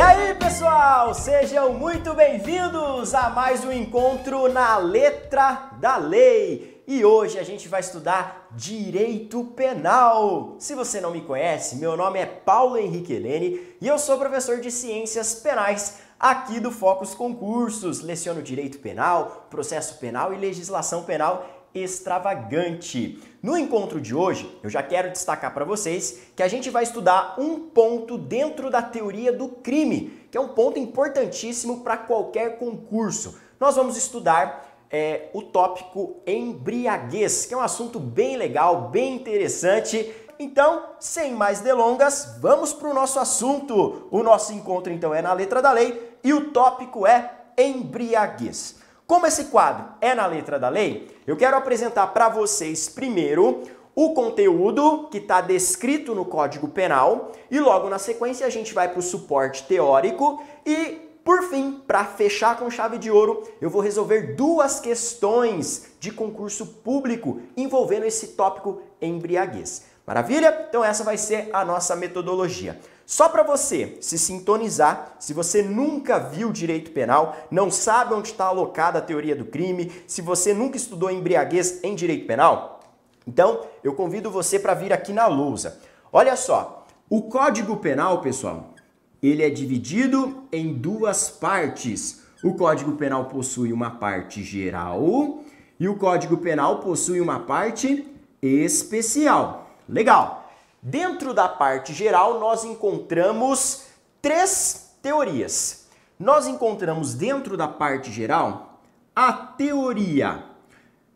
E aí, pessoal, sejam muito bem-vindos a mais um encontro na letra da lei. E hoje a gente vai estudar direito penal. Se você não me conhece, meu nome é Paulo Henrique Helene e eu sou professor de ciências penais aqui do Focus Concursos. Leciono direito penal, processo penal e legislação penal extravagante. No encontro de hoje, eu já quero destacar para vocês que a gente vai estudar um ponto dentro da teoria do crime, que é um ponto importantíssimo para qualquer concurso. Nós vamos estudar é, o tópico embriaguez, que é um assunto bem legal, bem interessante. Então, sem mais delongas, vamos para o nosso assunto. O nosso encontro, então, é na letra da lei e o tópico é embriaguez. Como esse quadro é na letra da lei, eu quero apresentar para vocês primeiro o conteúdo que está descrito no Código Penal e logo na sequência a gente vai para o suporte teórico e por fim, para fechar com chave de ouro, eu vou resolver duas questões de concurso público envolvendo esse tópico embriaguez. Maravilha? Então essa vai ser a nossa metodologia. Só para você se sintonizar, se você nunca viu direito penal, não sabe onde está alocada a teoria do crime, se você nunca estudou embriaguez em direito penal, então eu convido você para vir aqui na lousa. Olha só, o Código Penal, pessoal, ele é dividido em duas partes. O Código Penal possui uma parte geral e o Código Penal possui uma parte especial. Legal! Dentro da parte geral, nós encontramos três teorias. Nós encontramos dentro da parte geral a teoria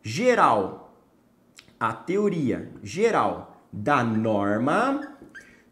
geral, a teoria geral da norma.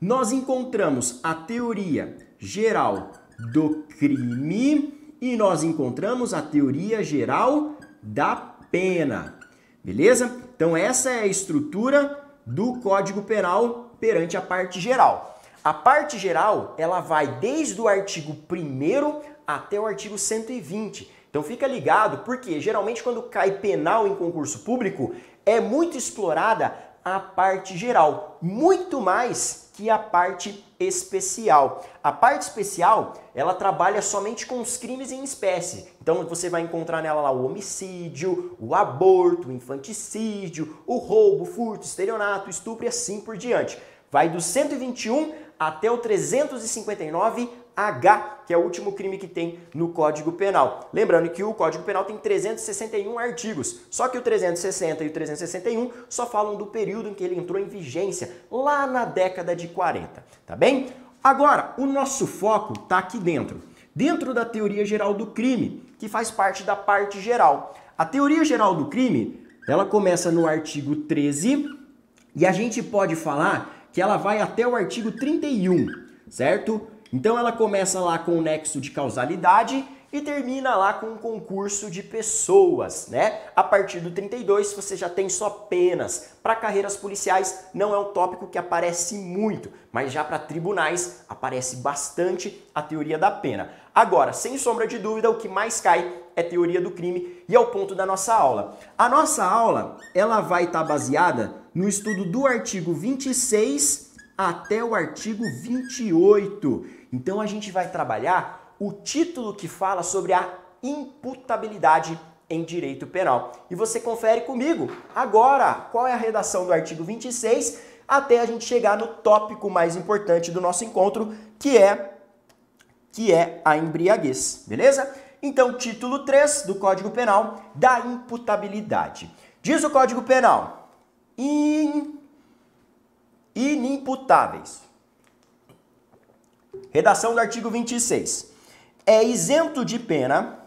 Nós encontramos a teoria geral do crime e nós encontramos a teoria geral da pena. Beleza? Então essa é a estrutura do Código Penal perante a parte geral. A parte geral, ela vai desde o artigo 1 até o artigo 120. Então fica ligado, porque geralmente quando cai penal em concurso público, é muito explorada a parte geral, muito mais que a parte especial. A parte especial, ela trabalha somente com os crimes em espécie. Então você vai encontrar nela lá o homicídio, o aborto, o infanticídio, o roubo, furto, estelionato, estupro e assim por diante. Vai do 121 até o 359 H, que é o último crime que tem no Código Penal. Lembrando que o Código Penal tem 361 artigos, só que o 360 e o 361 só falam do período em que ele entrou em vigência, lá na década de 40, tá bem? Agora, o nosso foco está aqui dentro, dentro da teoria geral do crime, que faz parte da parte geral. A teoria geral do crime, ela começa no artigo 13 e a gente pode falar que ela vai até o artigo 31, certo? Então ela começa lá com o nexo de causalidade e termina lá com um concurso de pessoas, né? A partir do 32 você já tem só penas. Para carreiras policiais não é um tópico que aparece muito, mas já para tribunais aparece bastante a teoria da pena. Agora, sem sombra de dúvida, o que mais cai é teoria do crime e é o ponto da nossa aula. A nossa aula, ela vai estar tá baseada no estudo do artigo 26 até o artigo 28. Então a gente vai trabalhar o título que fala sobre a imputabilidade em direito penal. E você confere comigo agora qual é a redação do artigo 26 até a gente chegar no tópico mais importante do nosso encontro, que é que é a embriaguez, beleza? Então, título 3 do Código Penal da imputabilidade. Diz o Código Penal: in, inimputáveis Redação do artigo 26. É isento de pena,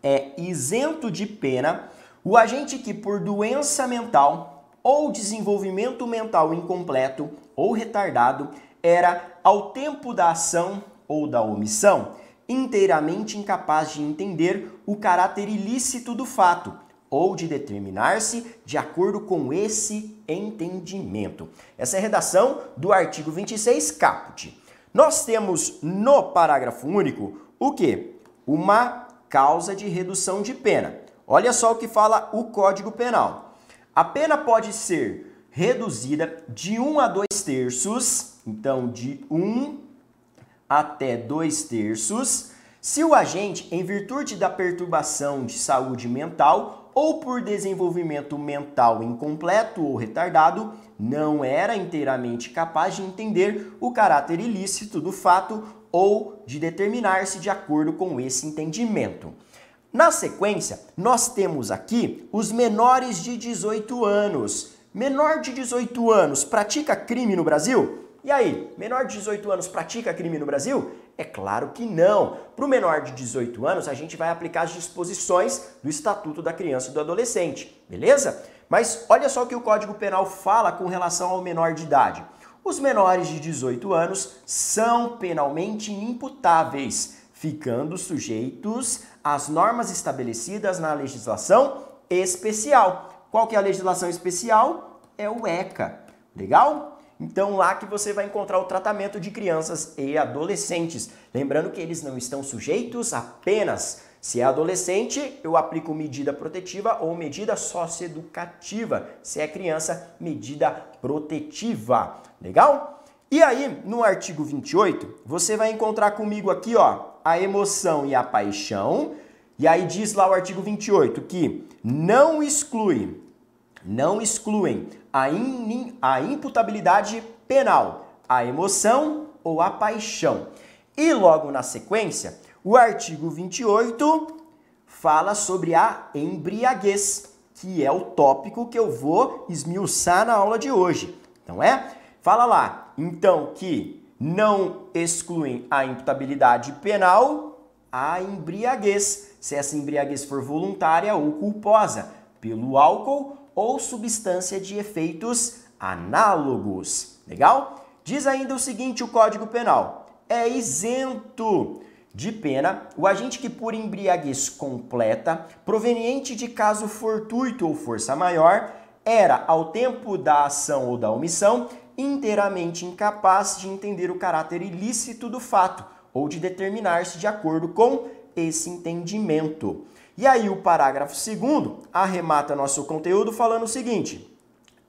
é isento de pena o agente que por doença mental ou desenvolvimento mental incompleto ou retardado era, ao tempo da ação ou da omissão, inteiramente incapaz de entender o caráter ilícito do fato ou de determinar-se de acordo com esse entendimento. Essa é a redação do artigo 26, caput. Nós temos no parágrafo único o que? Uma causa de redução de pena. Olha só o que fala o Código Penal. A pena pode ser reduzida de 1 a 2 terços, então de 1 até dois terços, se o agente, em virtude da perturbação de saúde mental ou por desenvolvimento mental incompleto ou retardado, não era inteiramente capaz de entender o caráter ilícito do fato ou de determinar-se de acordo com esse entendimento. Na sequência, nós temos aqui os menores de 18 anos. Menor de 18 anos pratica crime no Brasil? E aí, menor de 18 anos pratica crime no Brasil? É claro que não. Para o menor de 18 anos, a gente vai aplicar as disposições do Estatuto da Criança e do Adolescente, beleza? Mas olha só o que o Código Penal fala com relação ao menor de idade. Os menores de 18 anos são penalmente imputáveis, ficando sujeitos às normas estabelecidas na legislação especial. Qual que é a legislação especial? É o ECA. Legal? Então lá que você vai encontrar o tratamento de crianças e adolescentes. Lembrando que eles não estão sujeitos apenas se é adolescente, eu aplico medida protetiva ou medida socioeducativa. Se é criança, medida protetiva. Legal? E aí, no artigo 28, você vai encontrar comigo aqui, ó, a emoção e a paixão. E aí diz lá o artigo 28 que não exclui, não excluem a, in, a imputabilidade penal, a emoção ou a paixão. E logo na sequência, o artigo 28 fala sobre a embriaguez, que é o tópico que eu vou esmiuçar na aula de hoje. Não é? Fala lá, então, que não excluem a imputabilidade penal a embriaguez, se essa embriaguez for voluntária ou culposa, pelo álcool ou substância de efeitos análogos. Legal? Diz ainda o seguinte o Código Penal: é isento de pena o agente que por embriaguez completa, proveniente de caso fortuito ou força maior, era, ao tempo da ação ou da omissão, inteiramente incapaz de entender o caráter ilícito do fato ou de determinar-se de acordo com esse entendimento. E aí o parágrafo segundo arremata nosso conteúdo falando o seguinte: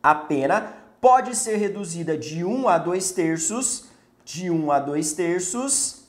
a pena pode ser reduzida de 1 a 2 terços, de 1 a 2 terços,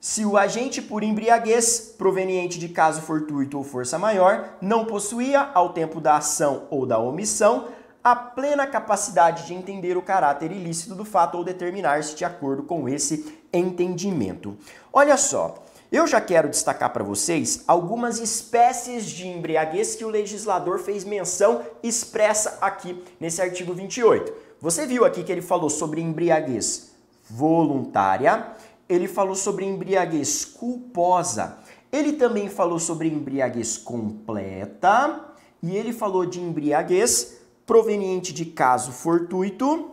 se o agente por embriaguez, proveniente de caso fortuito ou força maior, não possuía, ao tempo da ação ou da omissão, a plena capacidade de entender o caráter ilícito do fato ou determinar-se de acordo com esse entendimento. Olha só, eu já quero destacar para vocês algumas espécies de embriaguez que o legislador fez menção expressa aqui nesse artigo 28. Você viu aqui que ele falou sobre embriaguez voluntária, ele falou sobre embriaguez culposa. Ele também falou sobre embriaguez completa e ele falou de embriaguez proveniente de caso fortuito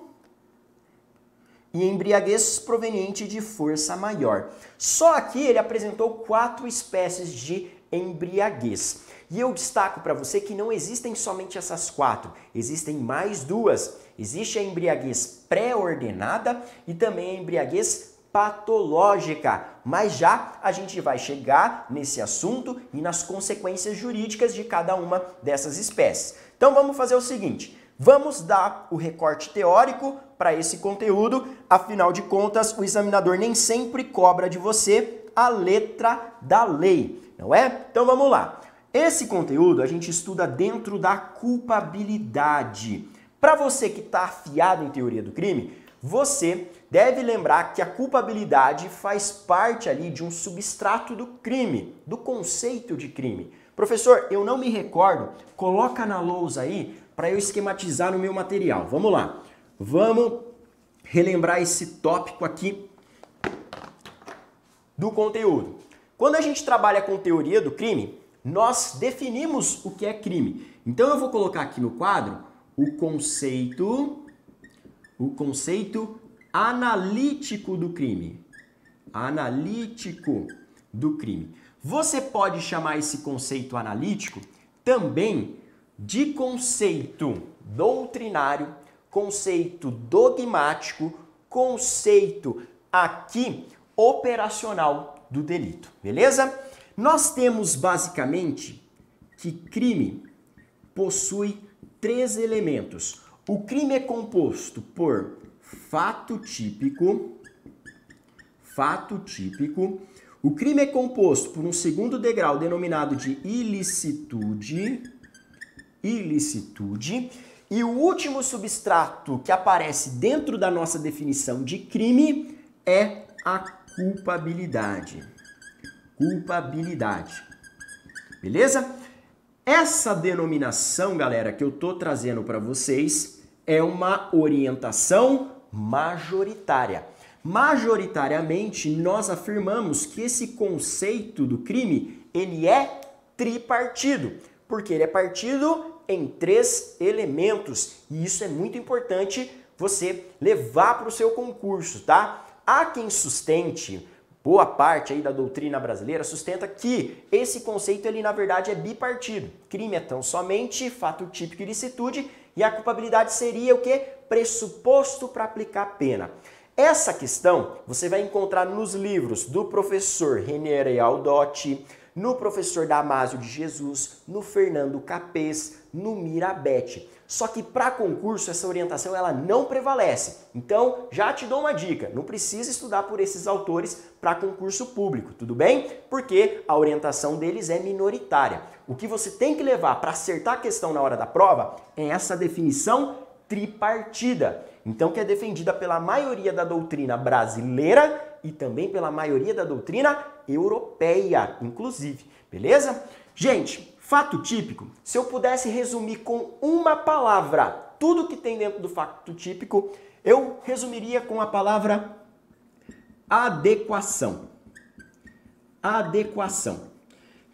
e embriaguez proveniente de força maior. Só aqui ele apresentou quatro espécies de embriaguez. E eu destaco para você que não existem somente essas quatro, existem mais duas. Existe a embriaguez pré-ordenada e também a embriaguez patológica. Mas já a gente vai chegar nesse assunto e nas consequências jurídicas de cada uma dessas espécies. Então vamos fazer o seguinte: vamos dar o recorte teórico para esse conteúdo, afinal de contas, o examinador nem sempre cobra de você a letra da lei, não é? Então vamos lá. Esse conteúdo a gente estuda dentro da culpabilidade. Para você que está afiado em teoria do crime, você deve lembrar que a culpabilidade faz parte ali de um substrato do crime, do conceito de crime. Professor, eu não me recordo, coloca na lousa aí para eu esquematizar no meu material. Vamos lá. Vamos relembrar esse tópico aqui do conteúdo. Quando a gente trabalha com teoria do crime, nós definimos o que é crime. Então eu vou colocar aqui no quadro o conceito o conceito analítico do crime. Analítico do crime. Você pode chamar esse conceito analítico também de conceito doutrinário, conceito dogmático, conceito aqui operacional do delito, beleza? Nós temos basicamente que crime possui três elementos. O crime é composto por fato típico, fato típico. O crime é composto por um segundo degrau denominado de ilicitude, ilicitude, e o último substrato que aparece dentro da nossa definição de crime é a culpabilidade. Culpabilidade. Beleza? Essa denominação, galera, que eu tô trazendo para vocês é uma orientação majoritária. Majoritariamente, nós afirmamos que esse conceito do crime, ele é tripartido, porque ele é partido em três elementos, e isso é muito importante você levar para o seu concurso, tá? Há quem sustente boa parte aí da doutrina brasileira sustenta que esse conceito ele na verdade é bipartido. Crime é tão somente fato típico e ilicitude e a culpabilidade seria o que? Pressuposto para aplicar pena. Essa questão você vai encontrar nos livros do professor René Aldotti, no professor Damásio de Jesus, no Fernando Capês, no Mirabete. Só que para concurso essa orientação ela não prevalece. Então, já te dou uma dica, não precisa estudar por esses autores para concurso público, tudo bem? Porque a orientação deles é minoritária. O que você tem que levar para acertar a questão na hora da prova é essa definição tripartida. Então, que é defendida pela maioria da doutrina brasileira e também pela maioria da doutrina europeia, inclusive. Beleza? Gente, fato típico, se eu pudesse resumir com uma palavra tudo que tem dentro do fato típico, eu resumiria com a palavra adequação. Adequação.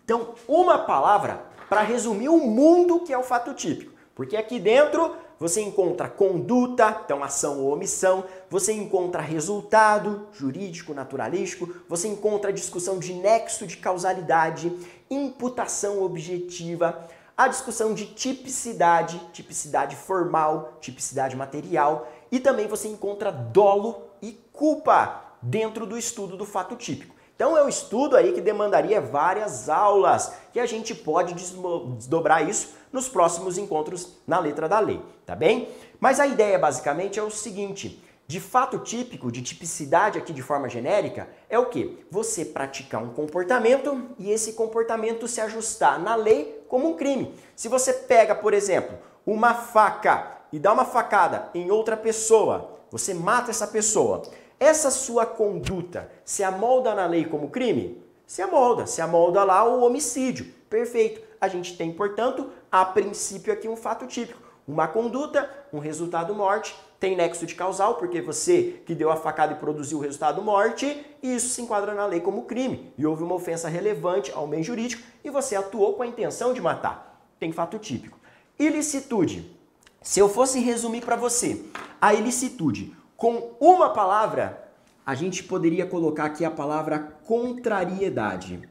Então, uma palavra para resumir o mundo que é o fato típico. Porque aqui dentro você encontra conduta, então ação ou omissão, você encontra resultado jurídico, naturalístico, você encontra discussão de nexo de causalidade, imputação objetiva, a discussão de tipicidade, tipicidade formal, tipicidade material, e também você encontra dolo e culpa dentro do estudo do fato típico. Então é um estudo aí que demandaria várias aulas, que a gente pode desdobrar isso nos próximos encontros na letra da lei, tá bem? Mas a ideia basicamente é o seguinte: de fato típico, de tipicidade aqui de forma genérica, é o que? Você praticar um comportamento e esse comportamento se ajustar na lei como um crime. Se você pega, por exemplo, uma faca e dá uma facada em outra pessoa, você mata essa pessoa. Essa sua conduta se amolda na lei como crime? Se amolda, se amolda lá o homicídio. Perfeito. A gente tem, portanto, a princípio aqui um fato típico. Uma conduta, um resultado morte, tem nexo de causal, porque você que deu a facada e produziu o resultado morte, isso se enquadra na lei como crime. E houve uma ofensa relevante ao bem jurídico e você atuou com a intenção de matar. Tem fato típico. Ilicitude. Se eu fosse resumir para você a ilicitude com uma palavra, a gente poderia colocar aqui a palavra contrariedade.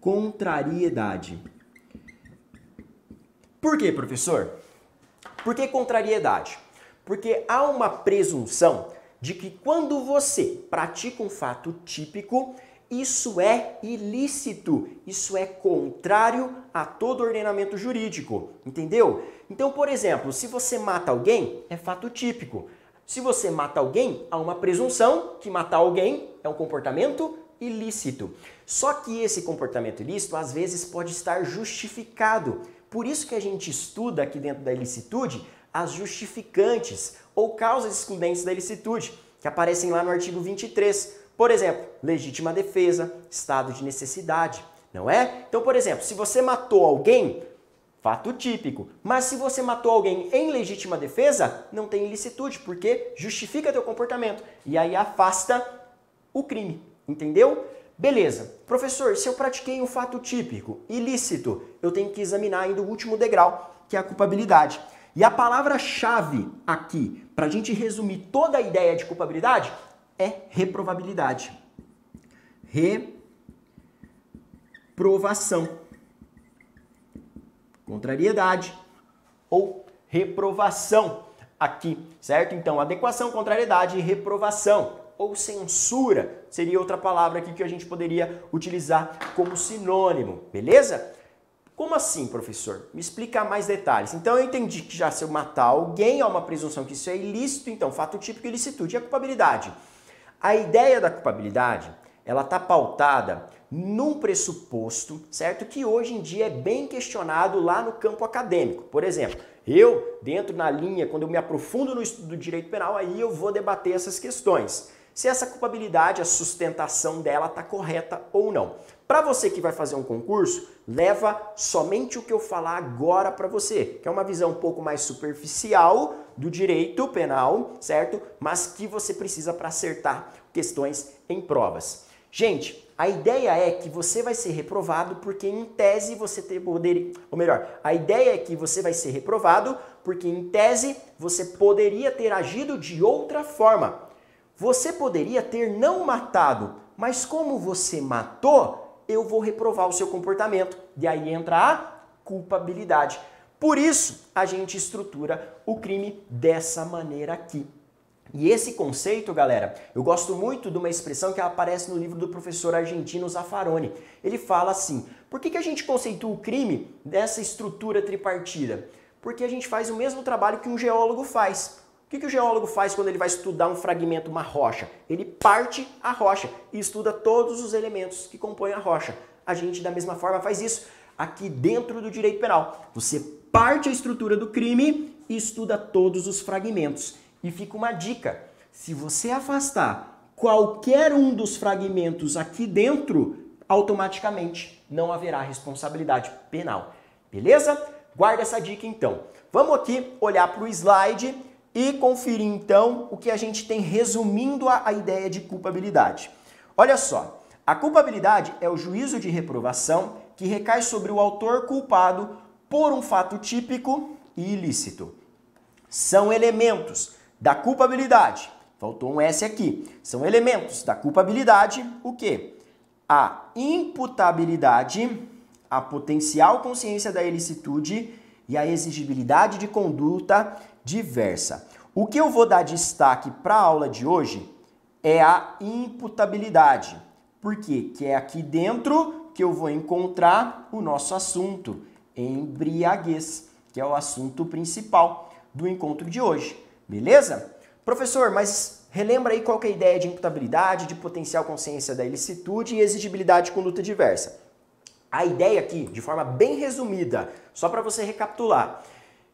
Contrariedade. Por quê, professor? Por que contrariedade? Porque há uma presunção de que quando você pratica um fato típico, isso é ilícito, isso é contrário a todo ordenamento jurídico, entendeu? Então, por exemplo, se você mata alguém, é fato típico. Se você mata alguém, há uma presunção que matar alguém é um comportamento ilícito. Só que esse comportamento ilícito às vezes pode estar justificado. Por isso que a gente estuda aqui dentro da ilicitude as justificantes ou causas excludentes da ilicitude, que aparecem lá no artigo 23. Por exemplo, legítima defesa, estado de necessidade, não é? Então, por exemplo, se você matou alguém, fato típico. Mas se você matou alguém em legítima defesa, não tem ilicitude, porque justifica teu comportamento e aí afasta o crime, entendeu? Beleza. Professor, se eu pratiquei um fato típico ilícito, eu tenho que examinar ainda o último degrau, que é a culpabilidade. E a palavra-chave aqui, para a gente resumir toda a ideia de culpabilidade, é reprovabilidade. Reprovação. Contrariedade ou reprovação aqui, certo? Então, adequação, contrariedade e reprovação ou censura seria outra palavra aqui que a gente poderia utilizar como sinônimo, beleza? Como assim, professor? Me explica mais detalhes. Então eu entendi que já se eu matar alguém, há uma presunção que isso é ilícito, então fato típico ilicitude e a culpabilidade. A ideia da culpabilidade, ela está pautada num pressuposto, certo? Que hoje em dia é bem questionado lá no campo acadêmico. Por exemplo, eu, dentro na linha, quando eu me aprofundo no estudo do direito penal, aí eu vou debater essas questões. Se essa culpabilidade, a sustentação dela está correta ou não. Para você que vai fazer um concurso, leva somente o que eu falar agora para você, que é uma visão um pouco mais superficial do direito penal, certo? Mas que você precisa para acertar questões em provas. Gente, a ideia é que você vai ser reprovado porque em tese você ter poder, ou melhor, a ideia é que você vai ser reprovado porque em tese você poderia ter agido de outra forma. Você poderia ter não matado, mas como você matou, eu vou reprovar o seu comportamento. E aí entra a culpabilidade. Por isso, a gente estrutura o crime dessa maneira aqui. E esse conceito, galera, eu gosto muito de uma expressão que aparece no livro do professor argentino Zaffaroni. Ele fala assim: por que, que a gente conceitua o crime dessa estrutura tripartida? Porque a gente faz o mesmo trabalho que um geólogo faz. O que, que o geólogo faz quando ele vai estudar um fragmento, uma rocha? Ele parte a rocha e estuda todos os elementos que compõem a rocha. A gente, da mesma forma, faz isso aqui dentro do direito penal. Você parte a estrutura do crime e estuda todos os fragmentos. E fica uma dica: se você afastar qualquer um dos fragmentos aqui dentro, automaticamente não haverá responsabilidade penal. Beleza? Guarda essa dica então. Vamos aqui olhar para o slide e conferir então o que a gente tem resumindo a, a ideia de culpabilidade. Olha só, a culpabilidade é o juízo de reprovação que recai sobre o autor culpado por um fato típico e ilícito. São elementos da culpabilidade. Faltou um S aqui. São elementos da culpabilidade o quê? A imputabilidade, a potencial consciência da ilicitude e a exigibilidade de conduta diversa. O que eu vou dar destaque para a aula de hoje é a imputabilidade. Por quê? Que é aqui dentro que eu vou encontrar o nosso assunto, embriaguez, que é o assunto principal do encontro de hoje. Beleza? Professor, mas relembra aí qual é a ideia de imputabilidade, de potencial consciência da ilicitude e exigibilidade de conduta diversa. A ideia aqui, de forma bem resumida, só para você recapitular.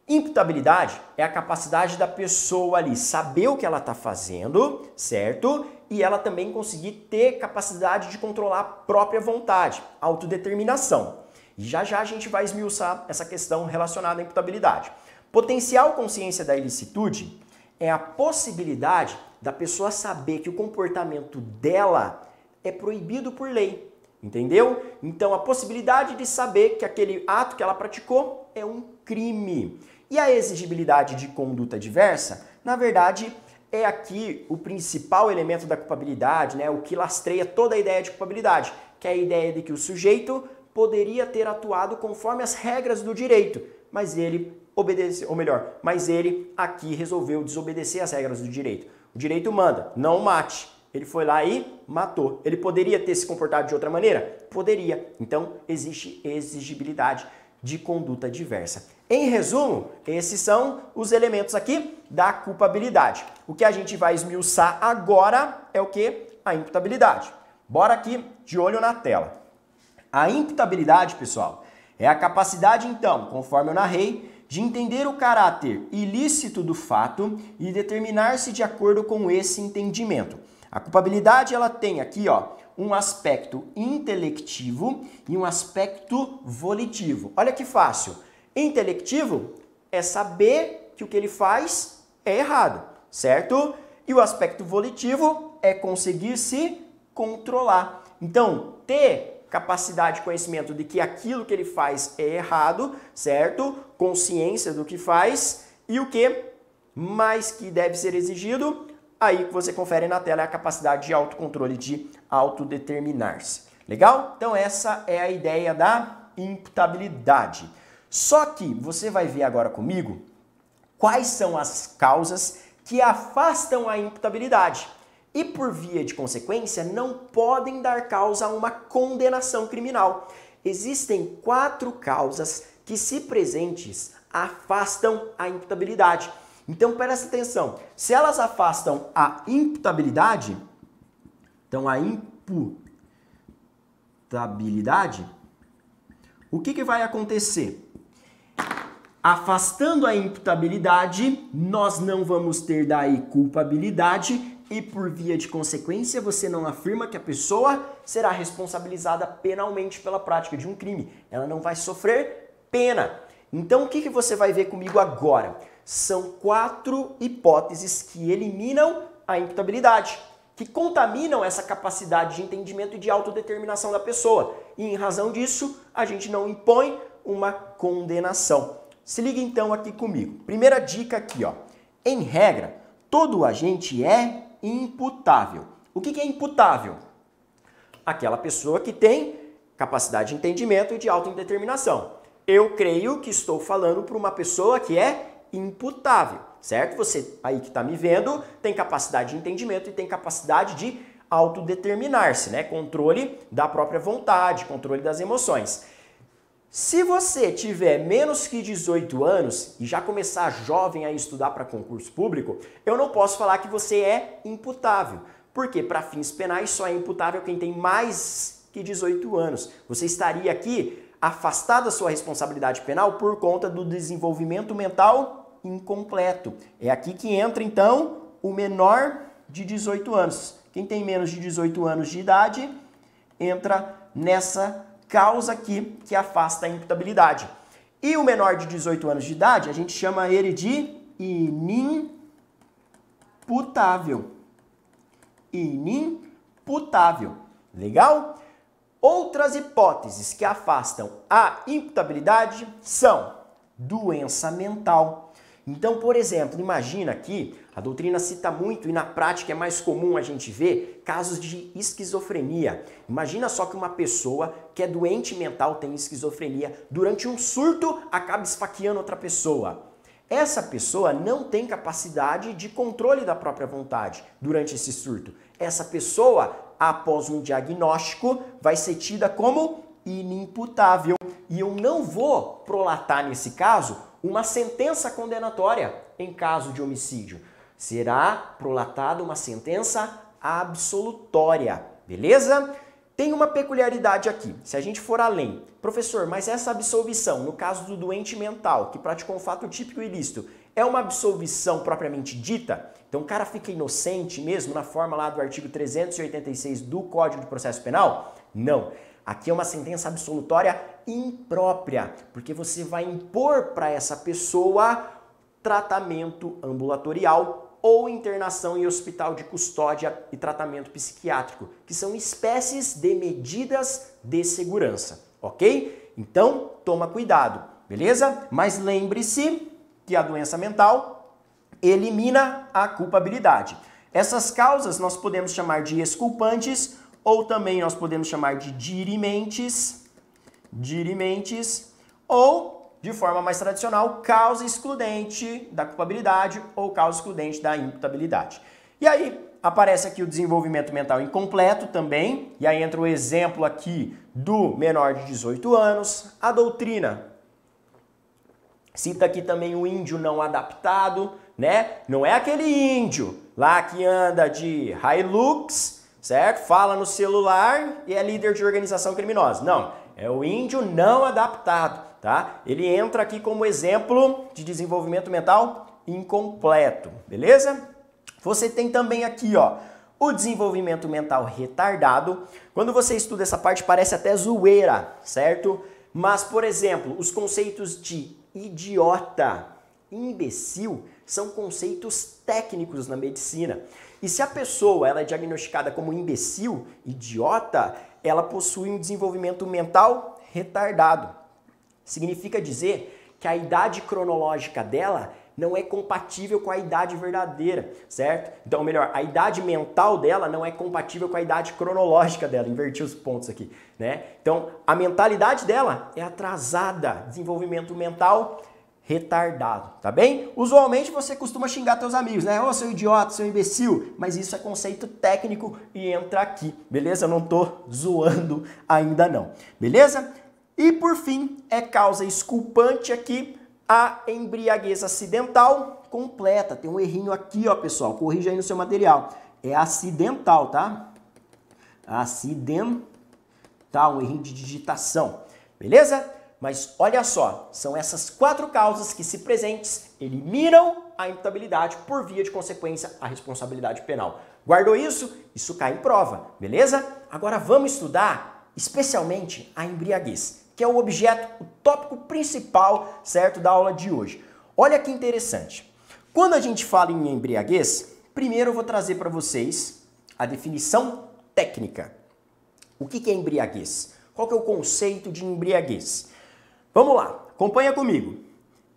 Imputabilidade é a capacidade da pessoa ali saber o que ela está fazendo, certo? E ela também conseguir ter capacidade de controlar a própria vontade, autodeterminação. E já já a gente vai esmiuçar essa questão relacionada à imputabilidade. Potencial consciência da ilicitude é a possibilidade da pessoa saber que o comportamento dela é proibido por lei. Entendeu? Então, a possibilidade de saber que aquele ato que ela praticou é um crime. E a exigibilidade de conduta diversa, na verdade, é aqui o principal elemento da culpabilidade, né? o que lastreia toda a ideia de culpabilidade, que é a ideia de que o sujeito poderia ter atuado conforme as regras do direito, mas ele obedeceu, ou melhor, mas ele aqui resolveu desobedecer as regras do direito. O direito manda, não mate. Ele foi lá e matou. Ele poderia ter se comportado de outra maneira? Poderia. Então, existe exigibilidade de conduta diversa. Em resumo, esses são os elementos aqui da culpabilidade. O que a gente vai esmiuçar agora é o que? A imputabilidade. Bora aqui de olho na tela. A imputabilidade, pessoal, é a capacidade, então, conforme eu narrei, de entender o caráter ilícito do fato e determinar-se de acordo com esse entendimento. A culpabilidade ela tem aqui, ó, um aspecto intelectivo e um aspecto volitivo. Olha que fácil. Intelectivo é saber que o que ele faz é errado, certo? E o aspecto volitivo é conseguir se controlar. Então, ter capacidade de conhecimento de que aquilo que ele faz é errado, certo? Consciência do que faz e o que mais que deve ser exigido, aí que você confere na tela é a capacidade de autocontrole, de autodeterminar-se. Legal? Então essa é a ideia da imputabilidade. Só que você vai ver agora comigo quais são as causas que afastam a imputabilidade e, por via de consequência, não podem dar causa a uma condenação criminal. Existem quatro causas que, se presentes, afastam a imputabilidade. Então presta atenção, se elas afastam a imputabilidade, Então, a imputabilidade, o que, que vai acontecer? Afastando a imputabilidade, nós não vamos ter daí culpabilidade e, por via de consequência, você não afirma que a pessoa será responsabilizada penalmente pela prática de um crime. Ela não vai sofrer pena. Então, o que, que você vai ver comigo agora? São quatro hipóteses que eliminam a imputabilidade, que contaminam essa capacidade de entendimento e de autodeterminação da pessoa. E, em razão disso, a gente não impõe uma condenação. Se liga então aqui comigo. Primeira dica aqui, ó. Em regra, todo agente é imputável. O que é imputável? Aquela pessoa que tem capacidade de entendimento e de autodeterminação. Eu creio que estou falando para uma pessoa que é imputável, certo? Você aí que está me vendo tem capacidade de entendimento e tem capacidade de autodeterminar-se, né? Controle da própria vontade, controle das emoções. Se você tiver menos que 18 anos e já começar jovem a estudar para concurso público, eu não posso falar que você é imputável. Porque para fins penais só é imputável quem tem mais que 18 anos. Você estaria aqui afastado da sua responsabilidade penal por conta do desenvolvimento mental incompleto. É aqui que entra então o menor de 18 anos. Quem tem menos de 18 anos de idade entra nessa causa aqui que afasta a imputabilidade. E o menor de 18 anos de idade, a gente chama ele de inimputável. Inimputável. Legal? Outras hipóteses que afastam a imputabilidade são doença mental. Então, por exemplo, imagina aqui, a doutrina cita muito e na prática é mais comum a gente ver casos de esquizofrenia. Imagina só que uma pessoa que é doente mental tem esquizofrenia, durante um surto acaba esfaqueando outra pessoa. Essa pessoa não tem capacidade de controle da própria vontade durante esse surto. Essa pessoa, após um diagnóstico, vai ser tida como inimputável. E eu não vou prolatar nesse caso uma sentença condenatória em caso de homicídio. Será prolatada uma sentença absolutória, beleza? Tem uma peculiaridade aqui, se a gente for além. Professor, mas essa absolvição, no caso do doente mental que praticou um fato típico ilícito, é uma absolvição propriamente dita? Então o cara fica inocente mesmo na forma lá do artigo 386 do Código de Processo Penal? Não. Aqui é uma sentença absolutória imprópria, porque você vai impor para essa pessoa tratamento ambulatorial ou internação em hospital de custódia e tratamento psiquiátrico, que são espécies de medidas de segurança, ok? Então, toma cuidado, beleza? Mas lembre-se que a doença mental elimina a culpabilidade. Essas causas nós podemos chamar de exculpantes ou também nós podemos chamar de dirimentes, dirimentes, ou, de forma mais tradicional, causa excludente da culpabilidade ou causa excludente da imputabilidade. E aí aparece aqui o desenvolvimento mental incompleto também, e aí entra o exemplo aqui do menor de 18 anos, a doutrina cita aqui também o índio não adaptado, né? Não é aquele índio lá que anda de Hilux certo? Fala no celular e é líder de organização criminosa. Não, é o índio não adaptado, tá? Ele entra aqui como exemplo de desenvolvimento mental incompleto, beleza? Você tem também aqui, ó, o desenvolvimento mental retardado. Quando você estuda essa parte parece até zoeira, certo? Mas, por exemplo, os conceitos de idiota, imbecil são conceitos técnicos na medicina. E se a pessoa ela é diagnosticada como imbecil, idiota, ela possui um desenvolvimento mental retardado. Significa dizer que a idade cronológica dela não é compatível com a idade verdadeira, certo? Então, melhor, a idade mental dela não é compatível com a idade cronológica dela. Inverti os pontos aqui, né? Então, a mentalidade dela é atrasada, desenvolvimento mental retardado, tá bem? Usualmente você costuma xingar teus amigos, né? Ô, oh, seu idiota, seu imbecil, mas isso é conceito técnico e entra aqui, beleza? Eu não tô zoando ainda não, beleza? E por fim, é causa esculpante aqui a embriaguez acidental completa. Tem um errinho aqui, ó, pessoal, corrija aí no seu material. É acidental, tá? Acidental, um erro de digitação. Beleza? Mas olha só, são essas quatro causas que, se presentes, eliminam a imputabilidade por via de consequência a responsabilidade penal. Guardou isso? Isso cai em prova, beleza? Agora vamos estudar especialmente a embriaguez, que é o objeto, o tópico principal, certo, da aula de hoje. Olha que interessante. Quando a gente fala em embriaguez, primeiro eu vou trazer para vocês a definição técnica. O que é embriaguez? Qual é o conceito de embriaguez? Vamos lá, acompanha comigo.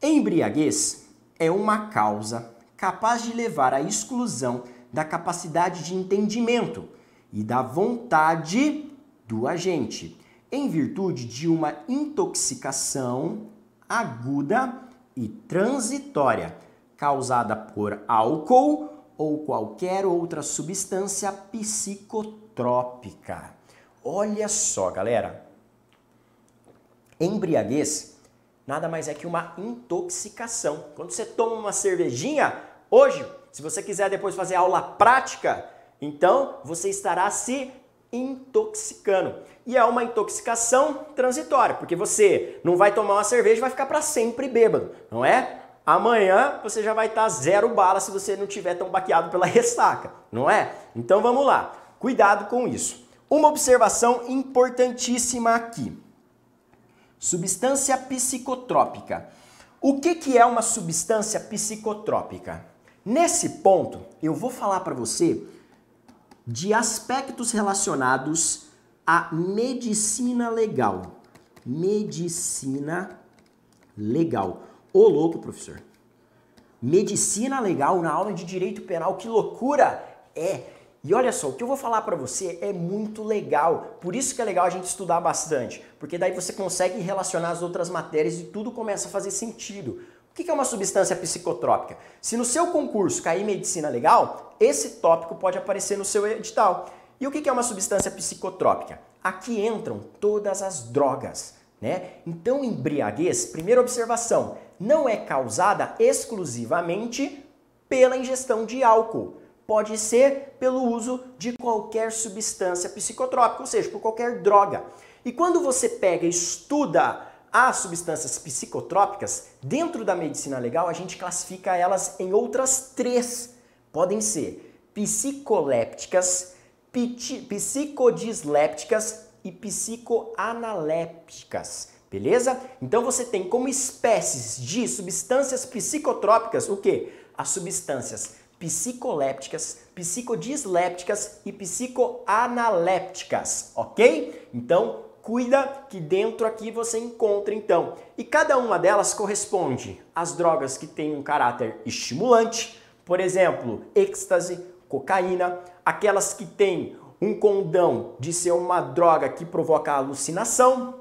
Embriaguez é uma causa capaz de levar à exclusão da capacidade de entendimento e da vontade do agente, em virtude de uma intoxicação aguda e transitória causada por álcool ou qualquer outra substância psicotrópica. Olha só, galera, Embriaguez nada mais é que uma intoxicação. Quando você toma uma cervejinha, hoje, se você quiser depois fazer aula prática, então você estará se intoxicando. E é uma intoxicação transitória, porque você não vai tomar uma cerveja e vai ficar para sempre bêbado, não é? Amanhã você já vai estar tá zero bala se você não tiver tão baqueado pela ressaca, não é? Então vamos lá, cuidado com isso. Uma observação importantíssima aqui. Substância psicotrópica. O que, que é uma substância psicotrópica? Nesse ponto, eu vou falar para você de aspectos relacionados à medicina legal. Medicina legal. Ô louco, professor. Medicina legal na aula de direito penal, que loucura! É, e olha só, o que eu vou falar para você é muito legal. Por isso que é legal a gente estudar bastante, porque daí você consegue relacionar as outras matérias e tudo começa a fazer sentido. O que é uma substância psicotrópica? Se no seu concurso cair medicina legal, esse tópico pode aparecer no seu edital. E o que é uma substância psicotrópica? Aqui entram todas as drogas, né? Então, embriaguez, primeira observação, não é causada exclusivamente pela ingestão de álcool pode ser pelo uso de qualquer substância psicotrópica, ou seja, por qualquer droga. E quando você pega e estuda as substâncias psicotrópicas, dentro da medicina legal a gente classifica elas em outras três. Podem ser psicolépticas, psicodislépticas e psicoanalépticas. Beleza? Então você tem como espécies de substâncias psicotrópicas o que? As substâncias psicolépticas, psicodislépticas e psicoanalépticas, ok? Então, cuida que dentro aqui você encontra então. E cada uma delas corresponde às drogas que têm um caráter estimulante, por exemplo, êxtase, cocaína, aquelas que têm um condão de ser uma droga que provoca alucinação,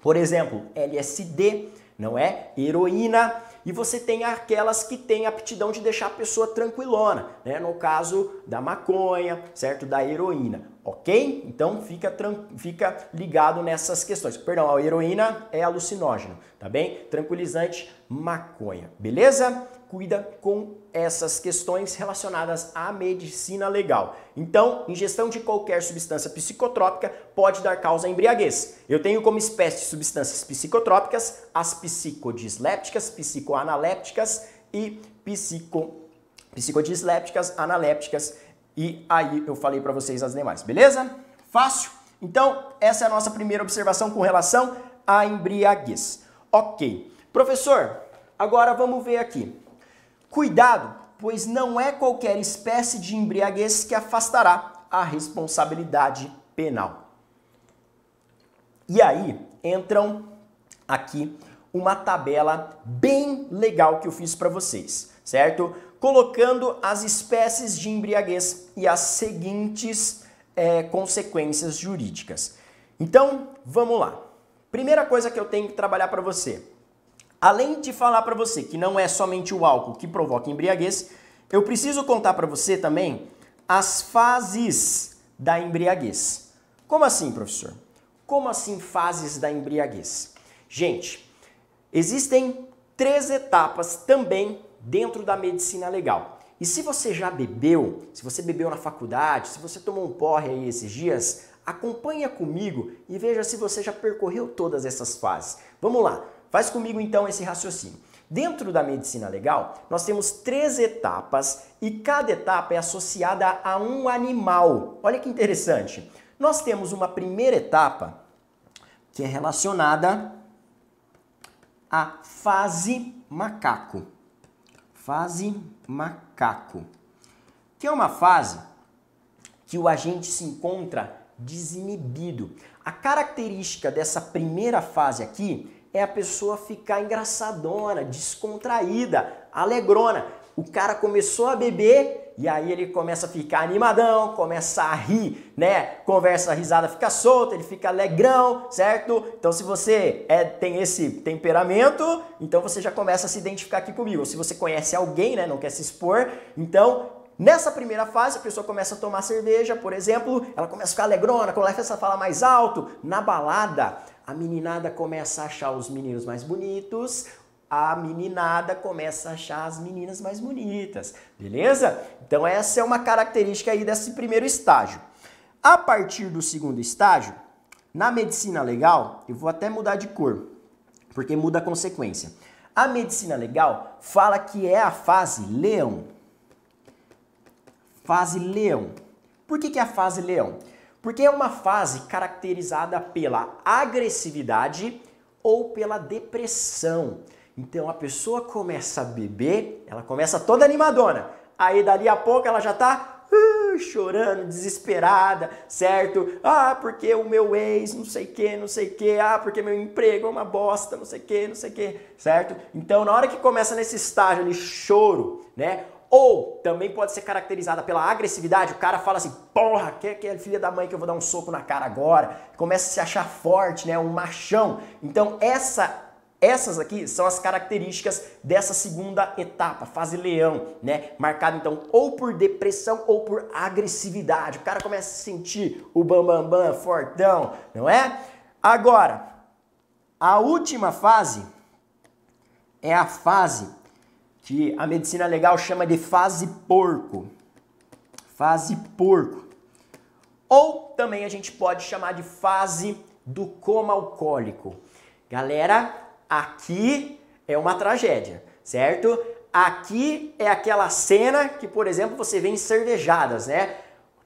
por exemplo, LSD, não é? Heroína, e você tem aquelas que têm aptidão de deixar a pessoa tranquilona, né? No caso da maconha, certo? Da heroína, ok? Então fica, fica ligado nessas questões. Perdão, a heroína é alucinógeno, tá bem? Tranquilizante, maconha, beleza? Cuida com essas questões relacionadas à medicina legal. Então, ingestão de qualquer substância psicotrópica pode dar causa à embriaguez. Eu tenho como espécie substâncias psicotrópicas as psicodislépticas, psicoanalépticas e psico, psicodislépticas, analépticas e aí eu falei para vocês as demais, beleza? Fácil? Então, essa é a nossa primeira observação com relação à embriaguez. Ok. Professor, agora vamos ver aqui. Cuidado, pois não é qualquer espécie de embriaguez que afastará a responsabilidade penal. E aí entram aqui uma tabela bem legal que eu fiz para vocês, certo? Colocando as espécies de embriaguez e as seguintes é, consequências jurídicas. Então, vamos lá. Primeira coisa que eu tenho que trabalhar para você: Além de falar para você que não é somente o álcool que provoca embriaguez, eu preciso contar para você também as fases da embriaguez. Como assim, professor? Como assim fases da embriaguez? Gente, existem três etapas também dentro da medicina legal. E se você já bebeu, se você bebeu na faculdade, se você tomou um porre aí esses dias, Acompanha comigo e veja se você já percorreu todas essas fases. Vamos lá, faz comigo então esse raciocínio. Dentro da medicina legal, nós temos três etapas e cada etapa é associada a um animal. Olha que interessante. Nós temos uma primeira etapa que é relacionada à fase macaco. Fase macaco. Que é uma fase que o agente se encontra desinibido. A característica dessa primeira fase aqui é a pessoa ficar engraçadona, descontraída, alegrona. O cara começou a beber e aí ele começa a ficar animadão, começa a rir, né? Conversa, a risada fica solta, ele fica alegrão, certo? Então se você é, tem esse temperamento, então você já começa a se identificar aqui comigo. Ou se você conhece alguém, né, não quer se expor, então Nessa primeira fase, a pessoa começa a tomar cerveja, por exemplo, ela começa a ficar alegrona, começa a falar mais alto. Na balada, a meninada começa a achar os meninos mais bonitos, a meninada começa a achar as meninas mais bonitas, beleza? Então essa é uma característica aí desse primeiro estágio. A partir do segundo estágio, na medicina legal, eu vou até mudar de cor, porque muda a consequência. A medicina legal fala que é a fase leão. Fase leão. Por que, que é a fase leão? Porque é uma fase caracterizada pela agressividade ou pela depressão. Então a pessoa começa a beber, ela começa toda animadona. Aí dali a pouco ela já tá uh, chorando, desesperada, certo? Ah, porque o meu ex, não sei que, não sei que, ah, porque meu emprego é uma bosta, não sei que, não sei que, certo? Então na hora que começa nesse estágio ali, choro, né? Ou também pode ser caracterizada pela agressividade. O cara fala assim, porra, que, é filha da mãe que eu vou dar um soco na cara agora. Começa a se achar forte, né? Um machão. Então essa essas aqui são as características dessa segunda etapa, fase leão, né? Marcado então ou por depressão ou por agressividade. O cara começa a sentir o bambambam bam, bam, fortão, não é? Agora, a última fase é a fase que a medicina legal chama de fase porco. Fase porco. Ou também a gente pode chamar de fase do coma alcoólico. Galera, aqui é uma tragédia, certo? Aqui é aquela cena que, por exemplo, você vê em cervejadas, né?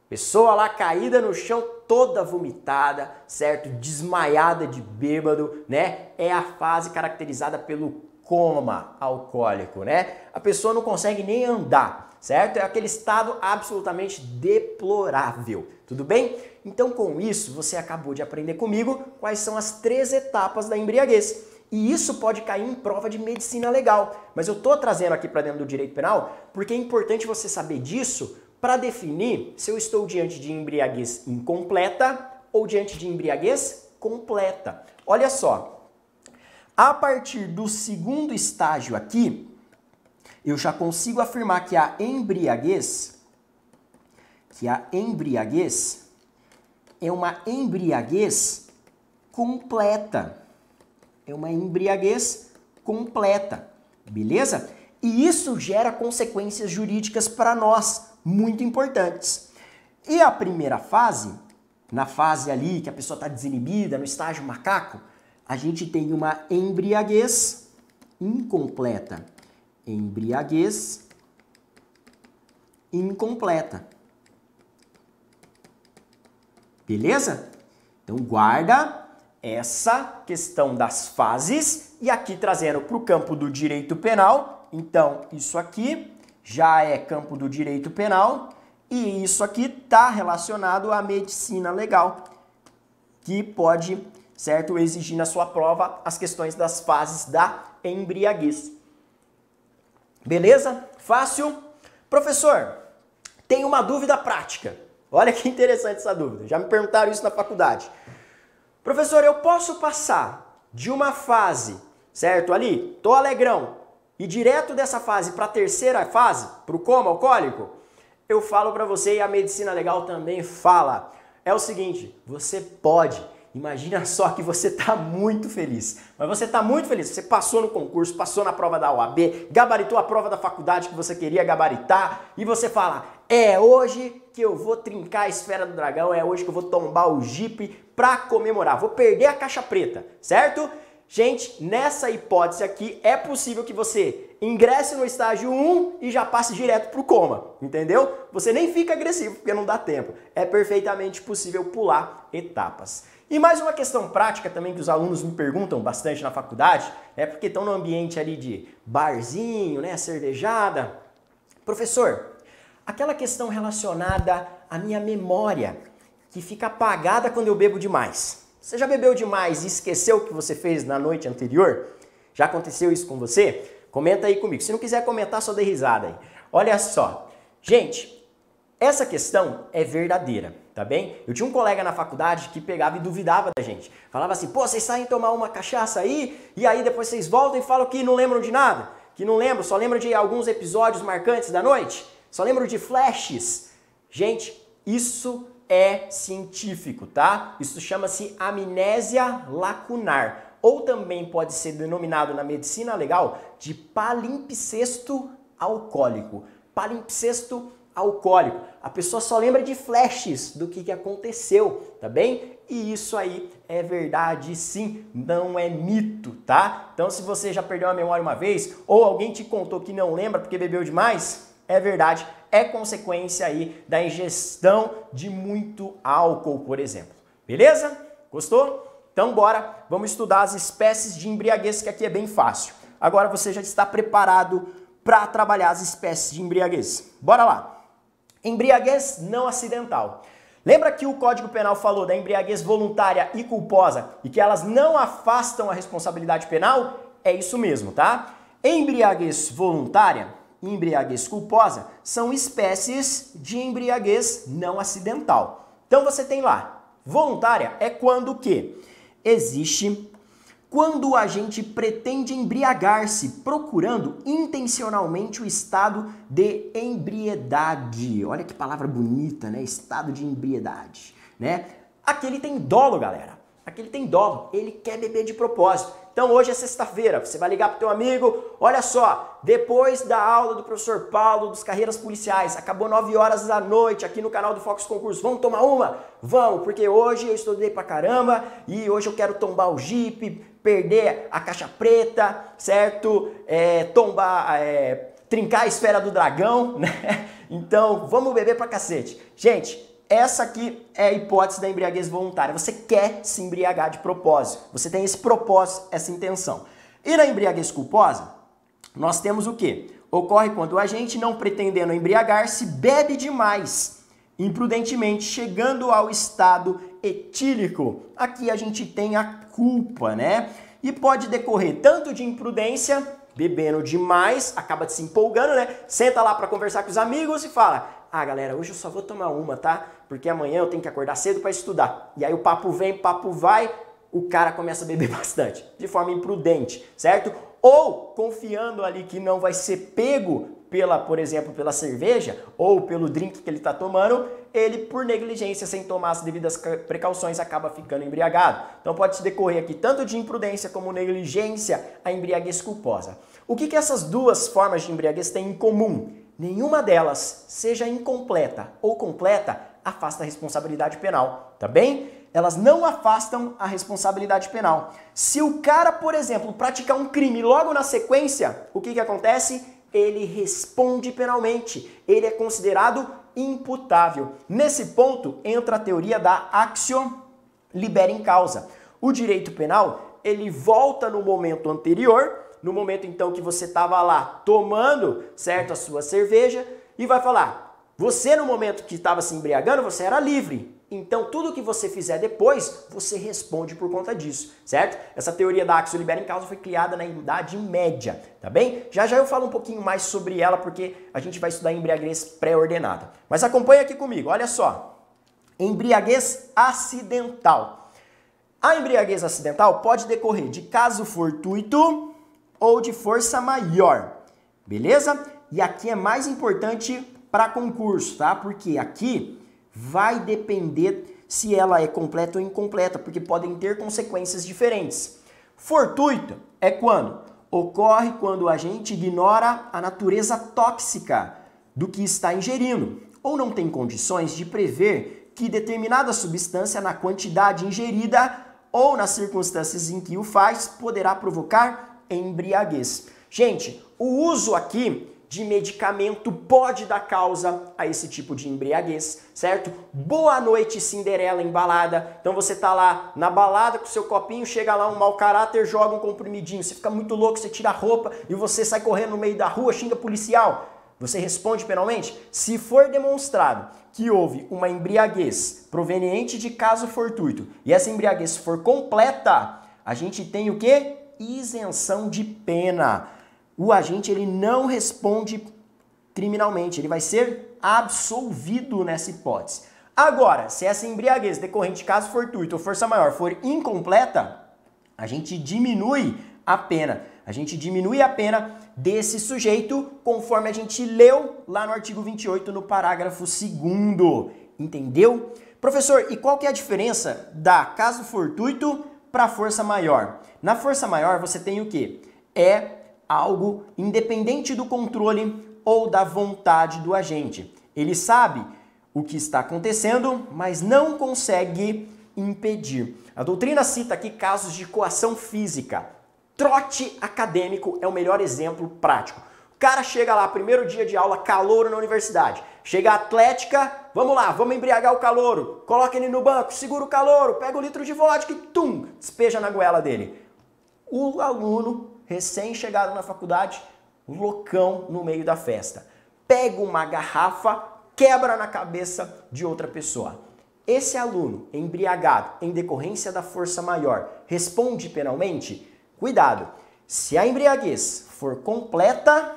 Pessoa lá caída no chão, toda vomitada, certo? Desmaiada de bêbado, né? É a fase caracterizada pelo coma alcoólico, né? A pessoa não consegue nem andar, certo? É aquele estado absolutamente deplorável, tudo bem? Então, com isso, você acabou de aprender comigo quais são as três etapas da embriaguez. E isso pode cair em prova de medicina legal. Mas eu estou trazendo aqui para dentro do direito penal porque é importante você saber disso para definir se eu estou diante de embriaguez incompleta ou diante de embriaguez completa. Olha só, a partir do segundo estágio aqui, eu já consigo afirmar que a embriaguez, que a embriaguez é uma embriaguez completa. É uma embriaguez completa, beleza? E isso gera consequências jurídicas para nós, muito importantes. E a primeira fase, na fase ali que a pessoa está desinibida, no estágio macaco, a gente tem uma embriaguez incompleta. Embriaguez incompleta. Beleza? Então guarda essa questão das fases e aqui trazendo para o campo do direito penal. Então isso aqui já é campo do direito penal e isso aqui está relacionado à medicina legal, que pode certo? Exigir na sua prova as questões das fases da embriaguez. Beleza? Fácil? Professor, tem uma dúvida prática. Olha que interessante essa dúvida. Já me perguntaram isso na faculdade. Professor, eu posso passar de uma fase, certo? Ali, tô alegrão, e direto dessa fase para a terceira fase, para o coma alcoólico? Eu falo para você e a medicina legal também fala. É o seguinte, você pode Imagina só que você está muito feliz. Mas você está muito feliz. Você passou no concurso, passou na prova da OAB, gabaritou a prova da faculdade que você queria gabaritar e você fala: é hoje que eu vou trincar a esfera do dragão, é hoje que eu vou tombar o Jeep para comemorar. Vou perder a caixa preta, certo? Gente, nessa hipótese aqui, é possível que você ingresse no estágio 1 e já passe direto para o coma, entendeu? Você nem fica agressivo porque não dá tempo. É perfeitamente possível pular etapas. E mais uma questão prática também que os alunos me perguntam bastante na faculdade, é porque estão no ambiente ali de barzinho, né, cervejada. Professor, aquela questão relacionada à minha memória, que fica apagada quando eu bebo demais. Você já bebeu demais e esqueceu o que você fez na noite anterior? Já aconteceu isso com você? Comenta aí comigo. Se não quiser comentar, só dê risada aí. Olha só. Gente, essa questão é verdadeira, tá bem? Eu tinha um colega na faculdade que pegava e duvidava da gente. Falava assim, pô, vocês saem tomar uma cachaça aí e aí depois vocês voltam e falam que não lembram de nada. Que não lembram, só lembram de alguns episódios marcantes da noite. Só lembram de flashes. Gente, isso é científico, tá? Isso chama-se amnésia lacunar, ou também pode ser denominado na medicina legal de palimpsesto alcoólico. Palimpsesto alcoólico. A pessoa só lembra de flashes do que, que aconteceu, tá bem? E isso aí é verdade sim, não é mito, tá? Então se você já perdeu a memória uma vez, ou alguém te contou que não lembra porque bebeu demais, é verdade, é consequência aí da ingestão de muito álcool, por exemplo. Beleza? Gostou? Então bora, vamos estudar as espécies de embriaguez, que aqui é bem fácil. Agora você já está preparado para trabalhar as espécies de embriaguez. Bora lá. Embriaguez não acidental. Lembra que o Código Penal falou da embriaguez voluntária e culposa e que elas não afastam a responsabilidade penal? É isso mesmo, tá? Embriaguez voluntária embriaguez culposa são espécies de embriaguez não acidental. Então você tem lá, voluntária é quando que? Existe quando a gente pretende embriagar-se, procurando intencionalmente o estado de embriedade. Olha que palavra bonita, né? Estado de embriedade, né? Aqui ele tem dolo, galera. Aqui ele tem dolo, ele quer beber de propósito. Então hoje é sexta-feira, você vai ligar para teu amigo, olha só, depois da aula do professor Paulo dos carreiras policiais, acabou 9 horas da noite aqui no canal do Fox Concurso, vamos tomar uma? Vamos, porque hoje eu estudei pra caramba e hoje eu quero tombar o Jeep, perder a caixa preta, certo? É, tombar, é, trincar a esfera do dragão, né? Então vamos beber pra cacete. Gente, essa aqui é a hipótese da embriaguez voluntária. Você quer se embriagar de propósito. Você tem esse propósito, essa intenção. E na embriaguez culposa, nós temos o que? Ocorre quando a gente, não pretendendo embriagar-se, bebe demais, imprudentemente, chegando ao estado etílico. Aqui a gente tem a culpa, né? E pode decorrer tanto de imprudência, bebendo demais, acaba se empolgando, né? Senta lá para conversar com os amigos e fala: ah, galera, hoje eu só vou tomar uma, tá? Porque amanhã eu tenho que acordar cedo para estudar. E aí o papo vem, papo vai, o cara começa a beber bastante, de forma imprudente, certo? Ou confiando ali que não vai ser pego pela, por exemplo, pela cerveja ou pelo drink que ele está tomando, ele por negligência, sem tomar as devidas precauções, acaba ficando embriagado. Então pode decorrer aqui tanto de imprudência como negligência a embriaguez culposa. O que, que essas duas formas de embriaguez têm em comum? Nenhuma delas seja incompleta ou completa, afasta a responsabilidade penal, tá bem? Elas não afastam a responsabilidade penal. Se o cara, por exemplo, praticar um crime logo na sequência, o que, que acontece? Ele responde penalmente. Ele é considerado imputável. Nesse ponto entra a teoria da axio libera em causa. O direito penal, ele volta no momento anterior no momento então que você estava lá tomando, certo, a sua cerveja, e vai falar: você no momento que estava se embriagando, você era livre. Então tudo que você fizer depois, você responde por conta disso, certo? Essa teoria da axio libera em causa foi criada na Idade Média, tá bem? Já já eu falo um pouquinho mais sobre ela porque a gente vai estudar embriaguez pré-ordenada. Mas acompanha aqui comigo, olha só. Embriaguez acidental. A embriaguez acidental pode decorrer de caso fortuito, ou de força maior, beleza? E aqui é mais importante para concurso, tá? Porque aqui vai depender se ela é completa ou incompleta, porque podem ter consequências diferentes. Fortuito é quando ocorre quando a gente ignora a natureza tóxica do que está ingerindo ou não tem condições de prever que determinada substância na quantidade ingerida ou nas circunstâncias em que o faz poderá provocar embriaguez. Gente, o uso aqui de medicamento pode dar causa a esse tipo de embriaguez, certo? Boa noite, Cinderela embalada. Então você tá lá na balada com seu copinho, chega lá um mau caráter, joga um comprimidinho, você fica muito louco, você tira a roupa e você sai correndo no meio da rua, xinga policial. Você responde penalmente? Se for demonstrado que houve uma embriaguez proveniente de caso fortuito e essa embriaguez for completa, a gente tem o que? Isenção de pena o agente ele não responde criminalmente, ele vai ser absolvido nessa hipótese. Agora, se essa embriaguez decorrente de caso fortuito ou força maior for incompleta, a gente diminui a pena. A gente diminui a pena desse sujeito conforme a gente leu lá no artigo 28 no parágrafo 2 Entendeu? Professor, e qual que é a diferença da caso fortuito para força maior? Na força maior você tem o que? É algo independente do controle ou da vontade do agente. Ele sabe o que está acontecendo, mas não consegue impedir. A doutrina cita aqui casos de coação física. Trote acadêmico é o melhor exemplo prático. O cara chega lá, primeiro dia de aula, calouro na universidade. Chega a atlética, vamos lá, vamos embriagar o calouro. Coloca ele no banco, segura o calouro, pega o litro de vodka e tum, despeja na goela dele. O aluno recém-chegado na faculdade, loucão no meio da festa. Pega uma garrafa, quebra na cabeça de outra pessoa. Esse aluno embriagado em decorrência da força maior responde penalmente? Cuidado! Se a embriaguez for completa,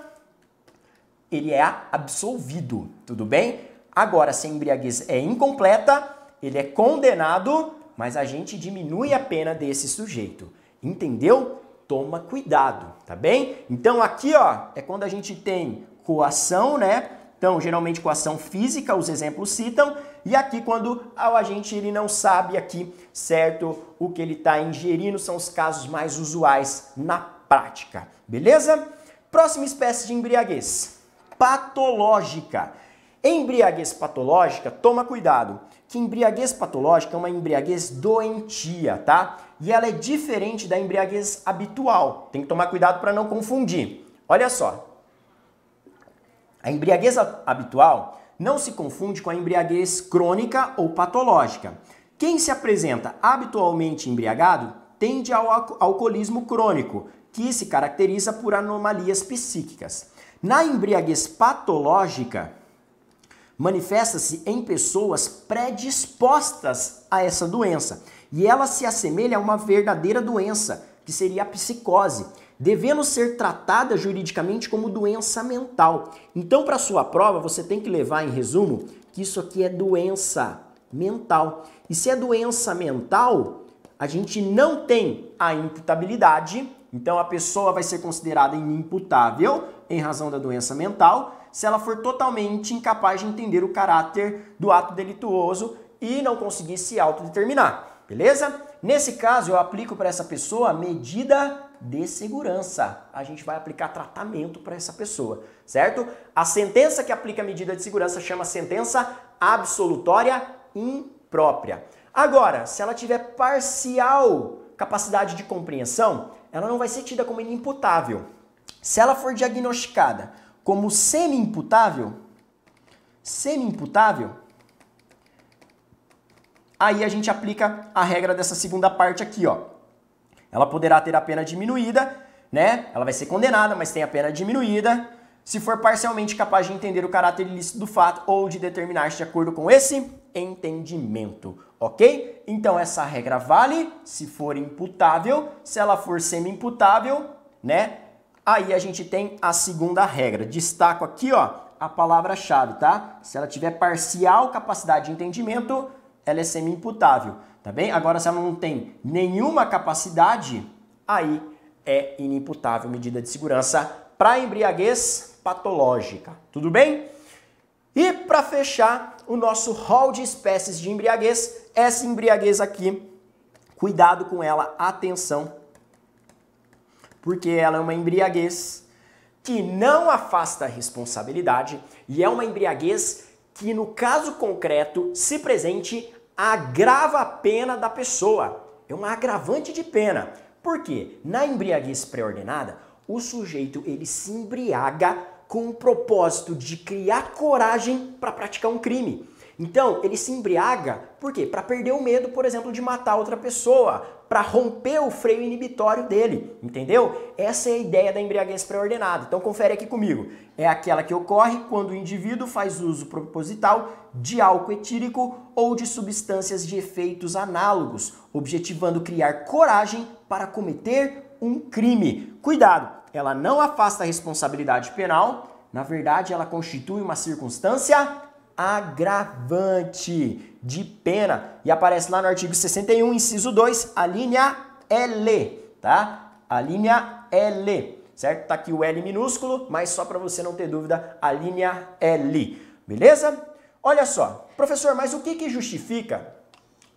ele é absolvido, tudo bem? Agora, se a embriaguez é incompleta, ele é condenado, mas a gente diminui a pena desse sujeito. Entendeu? toma cuidado, tá bem? Então aqui, ó, é quando a gente tem coação, né? Então, geralmente coação física, os exemplos citam, e aqui quando o agente ele não sabe aqui, certo, o que ele está ingerindo, são os casos mais usuais na prática, beleza? Próxima espécie de embriaguez, patológica. Embriaguez patológica, toma cuidado, que embriaguez patológica é uma embriaguez doentia, tá? E ela é diferente da embriaguez habitual. Tem que tomar cuidado para não confundir. Olha só. A embriaguez habitual não se confunde com a embriaguez crônica ou patológica. Quem se apresenta habitualmente embriagado tende ao alcoolismo crônico, que se caracteriza por anomalias psíquicas. Na embriaguez patológica, manifesta-se em pessoas predispostas a essa doença e ela se assemelha a uma verdadeira doença, que seria a psicose, devendo ser tratada juridicamente como doença mental. Então, para sua prova, você tem que levar em resumo que isso aqui é doença mental. E se é doença mental, a gente não tem a imputabilidade, então a pessoa vai ser considerada inimputável em razão da doença mental, se ela for totalmente incapaz de entender o caráter do ato delituoso e não conseguir se autodeterminar beleza? Nesse caso, eu aplico para essa pessoa medida de segurança. A gente vai aplicar tratamento para essa pessoa, certo? A sentença que aplica a medida de segurança chama sentença absolutória imprópria. Agora, se ela tiver parcial capacidade de compreensão, ela não vai ser tida como inimputável. Se ela for diagnosticada como semi-imputável, semi-imputável, aí a gente aplica a regra dessa segunda parte aqui, ó. Ela poderá ter a pena diminuída, né? Ela vai ser condenada, mas tem a pena diminuída se for parcialmente capaz de entender o caráter ilícito do fato ou de determinar-se de acordo com esse entendimento, ok? Então essa regra vale se for imputável, se ela for semi-imputável, né? Aí a gente tem a segunda regra. Destaco aqui, ó, a palavra-chave, tá? Se ela tiver parcial capacidade de entendimento, ela é semi-imputável, tá bem? Agora, se ela não tem nenhuma capacidade, aí é inimputável medida de segurança para embriaguez patológica, tudo bem? E para fechar, o nosso hall de espécies de embriaguez. Essa embriaguez aqui, cuidado com ela, atenção, porque ela é uma embriaguez que não afasta a responsabilidade e é uma embriaguez que, no caso concreto, se presente, agrava a pena da pessoa. É um agravante de pena. Por quê? Na embriaguez pré-ordenada, o sujeito ele se embriaga com o propósito de criar coragem para praticar um crime. Então, ele se embriaga, por quê? Para perder o medo, por exemplo, de matar outra pessoa, para romper o freio inibitório dele, entendeu? Essa é a ideia da embriaguez pré-ordenada. Então, confere aqui comigo. É aquela que ocorre quando o indivíduo faz uso proposital de álcool etílico ou de substâncias de efeitos análogos, objetivando criar coragem para cometer um crime. Cuidado, ela não afasta a responsabilidade penal, na verdade, ela constitui uma circunstância agravante de pena e aparece lá no artigo 61, inciso 2, a linha L, tá? A linha L, certo? Tá aqui o L minúsculo, mas só para você não ter dúvida, a linha L, beleza? Olha só, professor, mas o que que justifica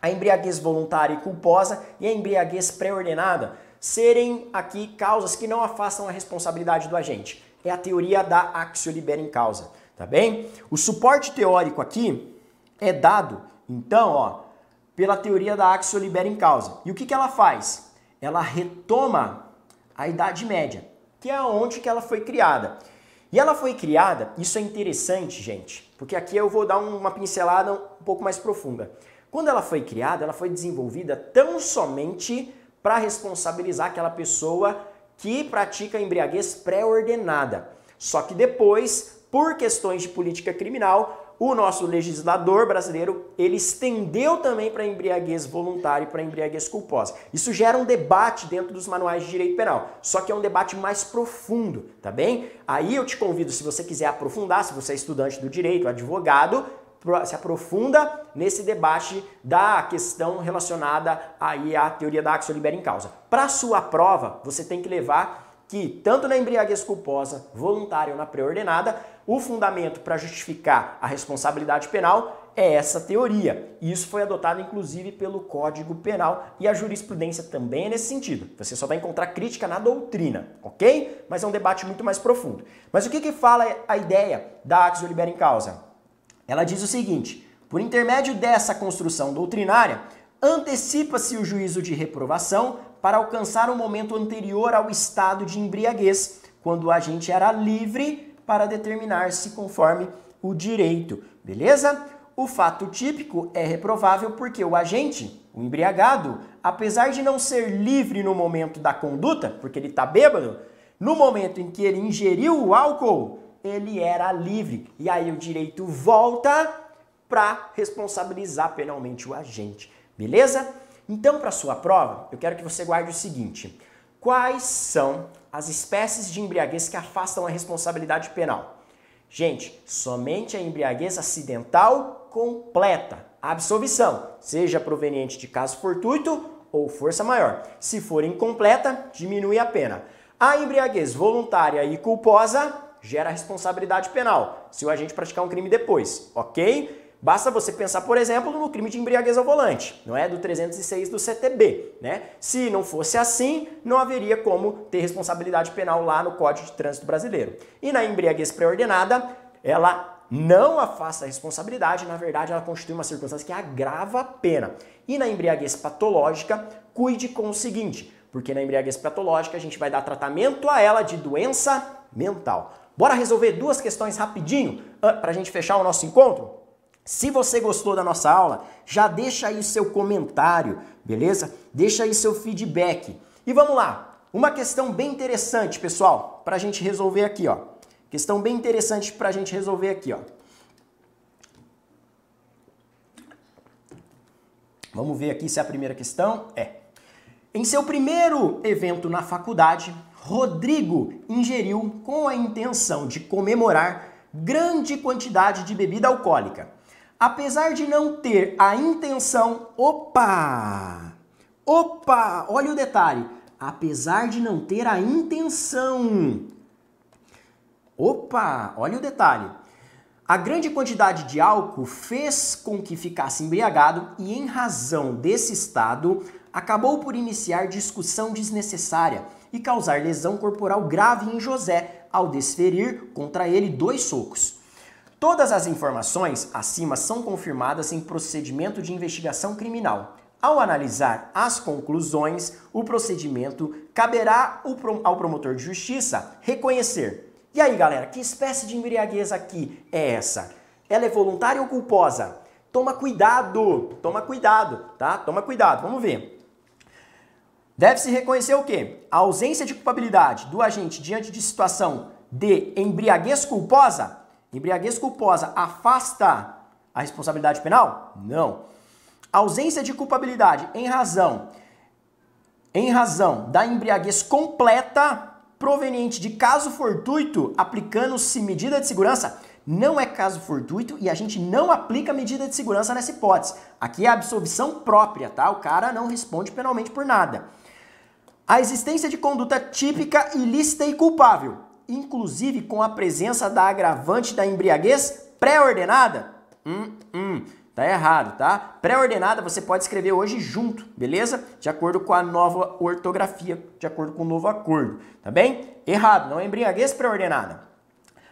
a embriaguez voluntária e culposa e a embriaguez pré-ordenada serem aqui causas que não afastam a responsabilidade do agente? É a teoria da axio libera em causa tá bem? O suporte teórico aqui é dado, então, ó, pela teoria da axio libera em causa. E o que, que ela faz? Ela retoma a Idade Média, que é onde que ela foi criada. E ela foi criada, isso é interessante, gente, porque aqui eu vou dar uma pincelada um pouco mais profunda. Quando ela foi criada, ela foi desenvolvida tão somente para responsabilizar aquela pessoa que pratica embriaguez pré-ordenada. Só que depois por questões de política criminal, o nosso legislador brasileiro ele estendeu também para embriaguez voluntária e para embriaguez culposa. Isso gera um debate dentro dos manuais de direito penal, só que é um debate mais profundo, tá bem? Aí eu te convido, se você quiser aprofundar, se você é estudante do direito, advogado, se aprofunda nesse debate da questão relacionada aí à teoria da axio libera em causa. Para sua prova, você tem que levar que tanto na embriaguez culposa, voluntária ou na pré-ordenada, o fundamento para justificar a responsabilidade penal é essa teoria. E isso foi adotado inclusive pelo Código Penal e a jurisprudência também é nesse sentido. Você só vai encontrar crítica na doutrina, ok? Mas é um debate muito mais profundo. Mas o que, que fala a ideia da Axio Libera em Causa? Ela diz o seguinte: por intermédio dessa construção doutrinária, antecipa-se o juízo de reprovação para alcançar o momento anterior ao estado de embriaguez, quando o agente era livre para determinar-se conforme o direito, beleza? O fato típico é reprovável porque o agente, o embriagado, apesar de não ser livre no momento da conduta, porque ele está bêbado, no momento em que ele ingeriu o álcool, ele era livre. E aí o direito volta para responsabilizar penalmente o agente, beleza? Então, para sua prova, eu quero que você guarde o seguinte: quais são as espécies de embriaguez que afastam a responsabilidade penal. Gente, somente a embriaguez acidental completa absolvição, seja proveniente de caso fortuito ou força maior. Se for incompleta, diminui a pena. A embriaguez voluntária e culposa gera responsabilidade penal, se o agente praticar um crime depois, ok? Basta você pensar, por exemplo, no crime de embriaguez ao volante, não é? Do 306 do CTB, né? Se não fosse assim, não haveria como ter responsabilidade penal lá no Código de Trânsito Brasileiro. E na embriaguez pré-ordenada, ela não afasta a responsabilidade, na verdade, ela constitui uma circunstância que agrava a pena. E na embriaguez patológica, cuide com o seguinte, porque na embriaguez patológica a gente vai dar tratamento a ela de doença mental. Bora resolver duas questões rapidinho para a gente fechar o nosso encontro? Se você gostou da nossa aula, já deixa aí seu comentário, beleza? Deixa aí seu feedback. E vamos lá, uma questão bem interessante, pessoal, para a gente resolver aqui, ó. Questão bem interessante para a gente resolver aqui, ó. Vamos ver aqui se é a primeira questão é. Em seu primeiro evento na faculdade, Rodrigo ingeriu com a intenção de comemorar grande quantidade de bebida alcoólica apesar de não ter a intenção, opa! Opa, olha o detalhe. Apesar de não ter a intenção. Opa, olha o detalhe. A grande quantidade de álcool fez com que ficasse embriagado e, em razão desse estado, acabou por iniciar discussão desnecessária e causar lesão corporal grave em José ao desferir contra ele dois socos. Todas as informações acima são confirmadas em procedimento de investigação criminal. Ao analisar as conclusões, o procedimento caberá ao promotor de justiça reconhecer e aí, galera, que espécie de embriaguez aqui é essa? Ela é voluntária ou culposa? Toma cuidado, toma cuidado, tá? Toma cuidado, vamos ver. Deve-se reconhecer o quê? A ausência de culpabilidade do agente diante de situação de embriaguez culposa. Embriaguez culposa afasta a responsabilidade penal? Não. Ausência de culpabilidade em razão em razão da embriaguez completa proveniente de caso fortuito, aplicando-se medida de segurança, não é caso fortuito e a gente não aplica medida de segurança nessa hipótese. Aqui é absolvição própria, tá? O cara não responde penalmente por nada. A existência de conduta típica, ilícita e culpável, inclusive com a presença da agravante da embriaguez pré-ordenada. Hum, hum. Tá errado, tá? Pré-ordenada você pode escrever hoje junto, beleza? De acordo com a nova ortografia, de acordo com o novo acordo, tá bem? Errado, não é embriaguez pré-ordenada.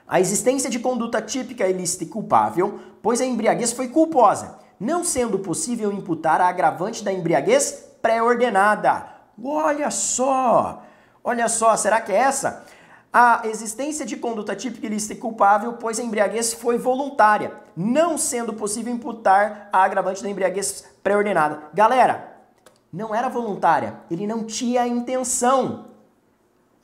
A existência de conduta típica ilícita e culpável, pois a embriaguez foi culposa, não sendo possível imputar a agravante da embriaguez pré-ordenada. Olha só! Olha só, será que é essa? A existência de conduta típica ilícita e culpável, pois a embriaguez foi voluntária, não sendo possível imputar a agravante da embriaguez pré-ordenada. Galera, não era voluntária, ele não tinha intenção.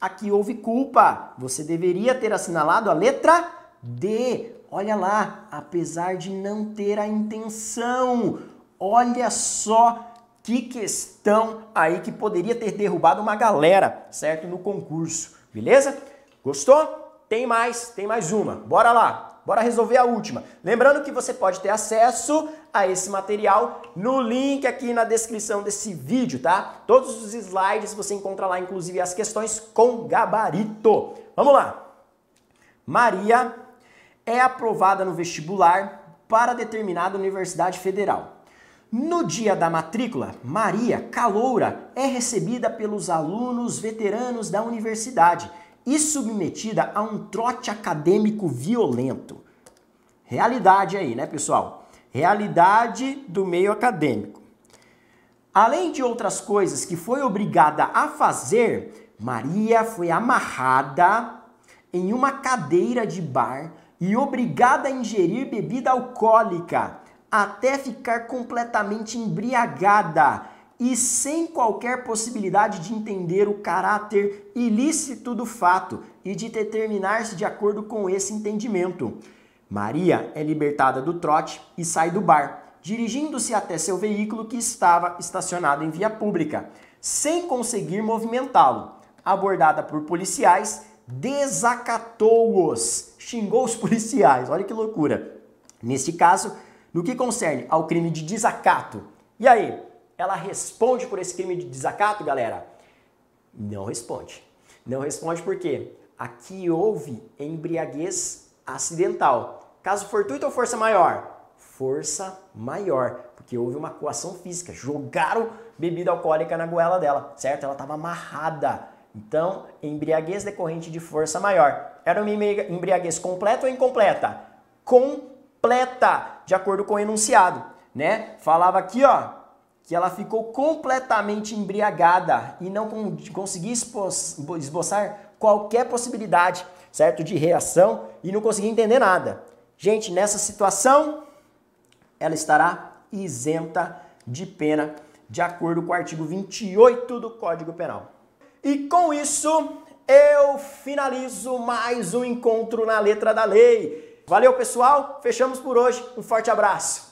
Aqui houve culpa. Você deveria ter assinalado a letra D. Olha lá, apesar de não ter a intenção. Olha só que questão aí que poderia ter derrubado uma galera, certo? No concurso, beleza? Gostou? Tem mais, tem mais uma. Bora lá, bora resolver a última. Lembrando que você pode ter acesso a esse material no link aqui na descrição desse vídeo, tá? Todos os slides você encontra lá, inclusive as questões com gabarito. Vamos lá. Maria é aprovada no vestibular para determinada universidade federal. No dia da matrícula, Maria, caloura, é recebida pelos alunos veteranos da universidade e submetida a um trote acadêmico violento. Realidade aí, né, pessoal? Realidade do meio acadêmico. Além de outras coisas que foi obrigada a fazer, Maria foi amarrada em uma cadeira de bar e obrigada a ingerir bebida alcoólica até ficar completamente embriagada e sem qualquer possibilidade de entender o caráter ilícito do fato e de determinar-se de acordo com esse entendimento. Maria é libertada do trote e sai do bar, dirigindo-se até seu veículo que estava estacionado em via pública, sem conseguir movimentá-lo. Abordada por policiais, desacatou-os, xingou os policiais. Olha que loucura. Neste caso, no que concerne ao crime de desacato. E aí, ela responde por esse crime de desacato, galera? Não responde. Não responde porque aqui houve embriaguez acidental. Caso fortuito ou força maior? Força maior, porque houve uma coação física. Jogaram bebida alcoólica na goela dela, certo? Ela estava amarrada. Então, embriaguez decorrente de força maior. Era uma embriaguez completa ou incompleta? Completa, de acordo com o enunciado, né? Falava aqui, ó, que ela ficou completamente embriagada e não conseguia esboçar qualquer possibilidade, certo, de reação e não conseguia entender nada. Gente, nessa situação, ela estará isenta de pena, de acordo com o artigo 28 do Código Penal. E com isso, eu finalizo mais um encontro na letra da lei. Valeu, pessoal. Fechamos por hoje. Um forte abraço.